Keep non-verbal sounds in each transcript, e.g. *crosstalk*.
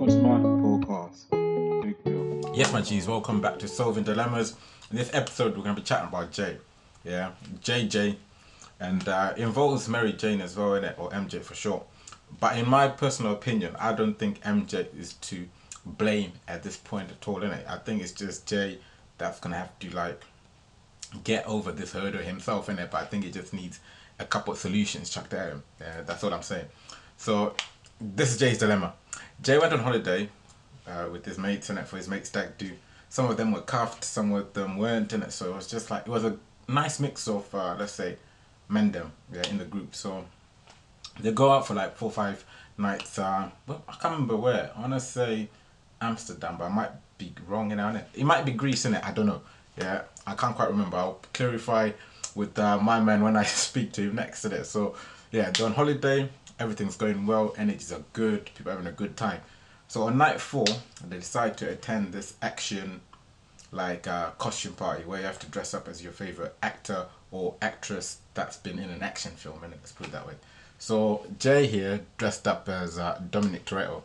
welcome to my podcast. Big. Yes, my G's, welcome back to Solving Dilemmas. In this episode, we're going to be chatting about Jay. Yeah, JJ. And uh, involves Mary Jane as well, innit? Or MJ for short. But in my personal opinion, I don't think MJ is to blame at this point at all, innit? I think it's just Jay that's going to have to, like, get over this hurdle himself, innit? But I think he just needs a couple of solutions chucked at him. That's all I'm saying. So, this is Jay's dilemma. Jay went on holiday uh, with his mates and for his mate's stag do. Some of them were cuffed, some of them weren't in it. So it was just like it was a nice mix of uh, let's say mandem yeah in the group. So they go out for like four five nights. Uh, well, I can't remember where. I wanna say Amsterdam, but I might be wrong in it. It might be Greece in it. I don't know. Yeah, I can't quite remember. I'll clarify with uh, my man when I *laughs* speak to him next to it. So yeah, they're on holiday everything's going well, energies are good, people are having a good time. So on night four, they decide to attend this action like uh, costume party where you have to dress up as your favorite actor or actress that's been in an action film, and let's put it that way. So Jay here dressed up as uh, Dominic Toretto.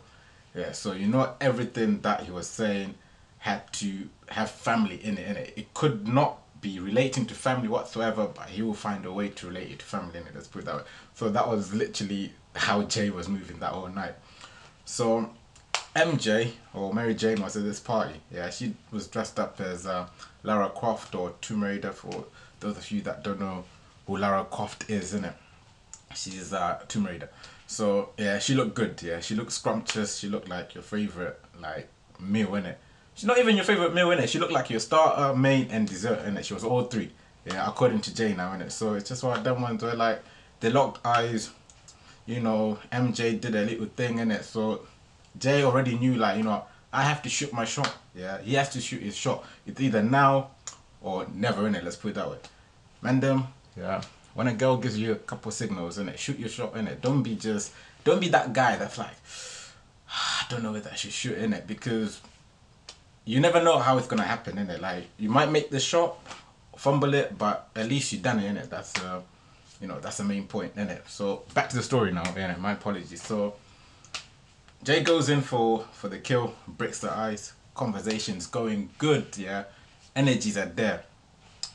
Yeah, so you know everything that he was saying had to have family in it, it. It could not be relating to family whatsoever, but he will find a way to relate it to family in it, let's put it that way. So that was literally how Jay was moving that whole night. So MJ or Mary Jane was at this party. Yeah, she was dressed up as uh, Lara Croft or Tomb Raider. For those of you that don't know who Lara Croft is, isn't it? She's uh, Tomb Raider. So yeah, she looked good. Yeah, she looked scrumptious. She looked like your favorite like meal in it. She's not even your favorite meal in it. She looked like your starter, main, and dessert in it. She was all three. Yeah, according to Jay now in it. So it's just one of them ones where like they locked eyes you know, MJ did a little thing in it. So Jay already knew, like, you know, I have to shoot my shot. Yeah, he has to shoot his shot. It's either now or never in it. Let's put it that way. Mandem, yeah. When a girl gives you a couple signals in it, shoot your shot in it. Don't be just, don't be that guy that's like, *sighs* I don't know whether I should shoot in it because you never know how it's gonna happen in it. Like you might make the shot, fumble it, but at least you done it in it. That's uh, you know that's the main point in it so back to the story now yeah my apologies. So jay goes in for for the kill breaks the ice conversations going good yeah? Energies are there.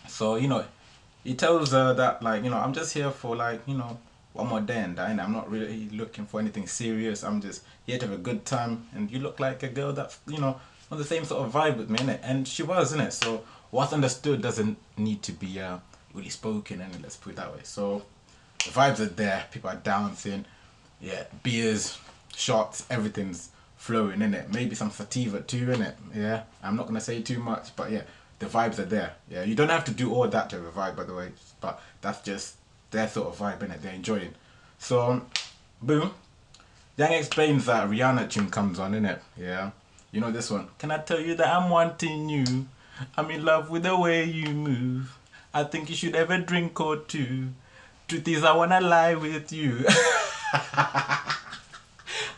So you know he tells her that like you know i'm just here for like you know one more day and and i'm not really looking for anything serious. I'm just here to have a good time. And you look like a girl that's you know on the same sort of vibe with me innit? and she was in it so what's understood doesn't need to be uh really spoken and let's put it that way. So the vibes are there, people are dancing, yeah, beers, shots, everything's flowing in it. Maybe some sativa too in it. Yeah. I'm not gonna say too much, but yeah, the vibes are there. Yeah, you don't have to do all that to have a vibe by the way, but that's just their sort of vibe in it, they're enjoying. So boom. Yang explains that Rihanna tune comes on, in it. Yeah. You know this one. Can I tell you that I'm wanting you? I'm in love with the way you move. I think you should have a drink or two. Truth is, I wanna lie with you. *laughs*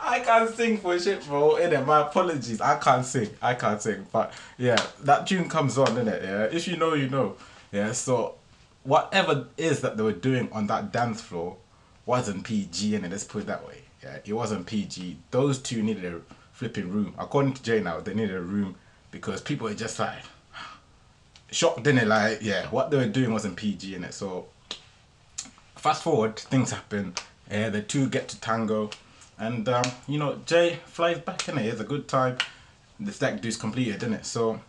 I can't sing for shit, bro. it? my apologies. I can't sing. I can't sing. But yeah, that tune comes on, innit? Yeah. If you know, you know. Yeah. So whatever it is that they were doing on that dance floor wasn't PG, and let's put it that way. Yeah, it wasn't PG. Those two needed a flipping room. According to Jay now, they needed a room because people were just like, shocked, didn't it? Like, yeah, what they were doing wasn't PG in it. So, fast forward, things happen. Yeah, the two get to tango, and um, you know, Jay flies back in it. It's a good time. The stag do's completed, didn't it? So,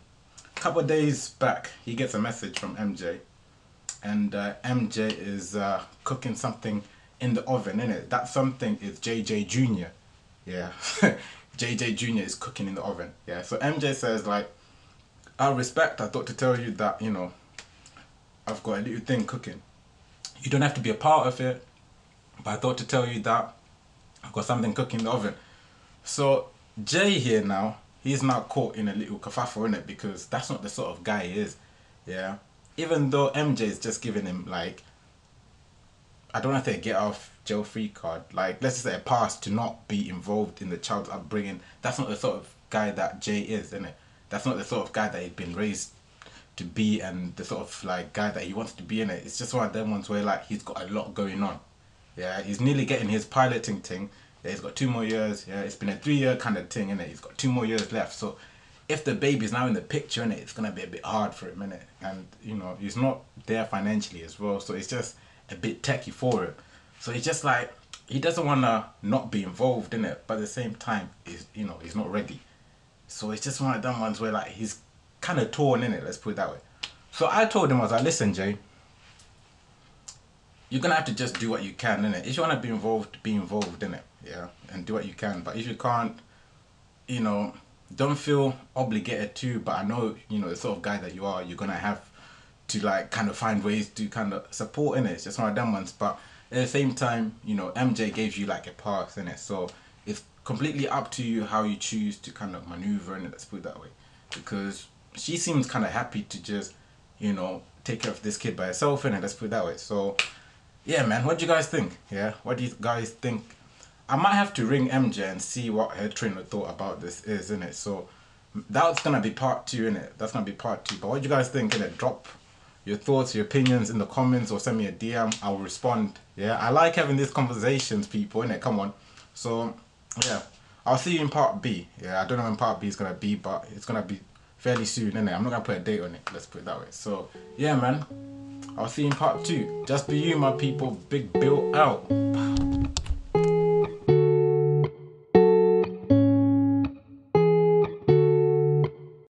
a couple of days back, he gets a message from MJ, and uh, MJ is uh, cooking something in the oven, in it. That something is JJ Junior. Yeah, *laughs* JJ Junior is cooking in the oven. Yeah, so MJ says like out of respect, I thought to tell you that, you know, I've got a little thing cooking. You don't have to be a part of it, but I thought to tell you that I've got something cooking in the oven. So Jay here now, he's now caught in a little kerfuffle in it because that's not the sort of guy he is. Yeah. Even though MJ is just giving him like I don't if they get off jail free card. Like let's just say a pass to not be involved in the child's upbringing. That's not the sort of guy that Jay is, isn't it? That's not the sort of guy that he'd been raised to be and the sort of like guy that he wants to be in it. It's just one of them ones where like he's got a lot going on. Yeah, he's nearly getting his piloting thing. Yeah, he's got two more years. Yeah, it's been a three year kind of thing, innit? He's got two more years left. So if the baby's now in the picture, innit, it's gonna be a bit hard for him, innit? And you know, he's not there financially as well, so it's just a bit techy for him. So it's just like he doesn't wanna not be involved in it, but at the same time, he's you know, he's not ready. So it's just one of them ones where like he's kind of torn in it. Let's put it that way. So I told him I was like, listen, Jay, you're gonna have to just do what you can in it. If you wanna be involved, be involved in it, yeah, and do what you can. But if you can't, you know, don't feel obligated to. But I know, you know, the sort of guy that you are, you're gonna have to like kind of find ways to kind of support in it. It's just one of them ones. But at the same time, you know, MJ gave you like a pass in it, so completely up to you how you choose to kind of maneuver in it. Let's put it that way, because she seems kind of happy to just, you know, take care of this kid by herself it. Let's put it that way. So yeah, man, what do you guys think? Yeah, what do you guys think? I might have to ring MJ and see what her train of thought about this is, in it. So that's gonna be part two, in it. That's gonna be part two. But what do you guys think? In it, drop your thoughts, your opinions in the comments, or send me a DM. I'll respond. Yeah, I like having these conversations, people. In it, come on. So yeah, I'll see you in part B. Yeah, I don't know when part B is gonna be, but it's gonna be fairly soon, innit? I'm not gonna put a date on it. Let's put it that way. So yeah, man. I'll see you in part two. Just be you, my people. Big Bill out.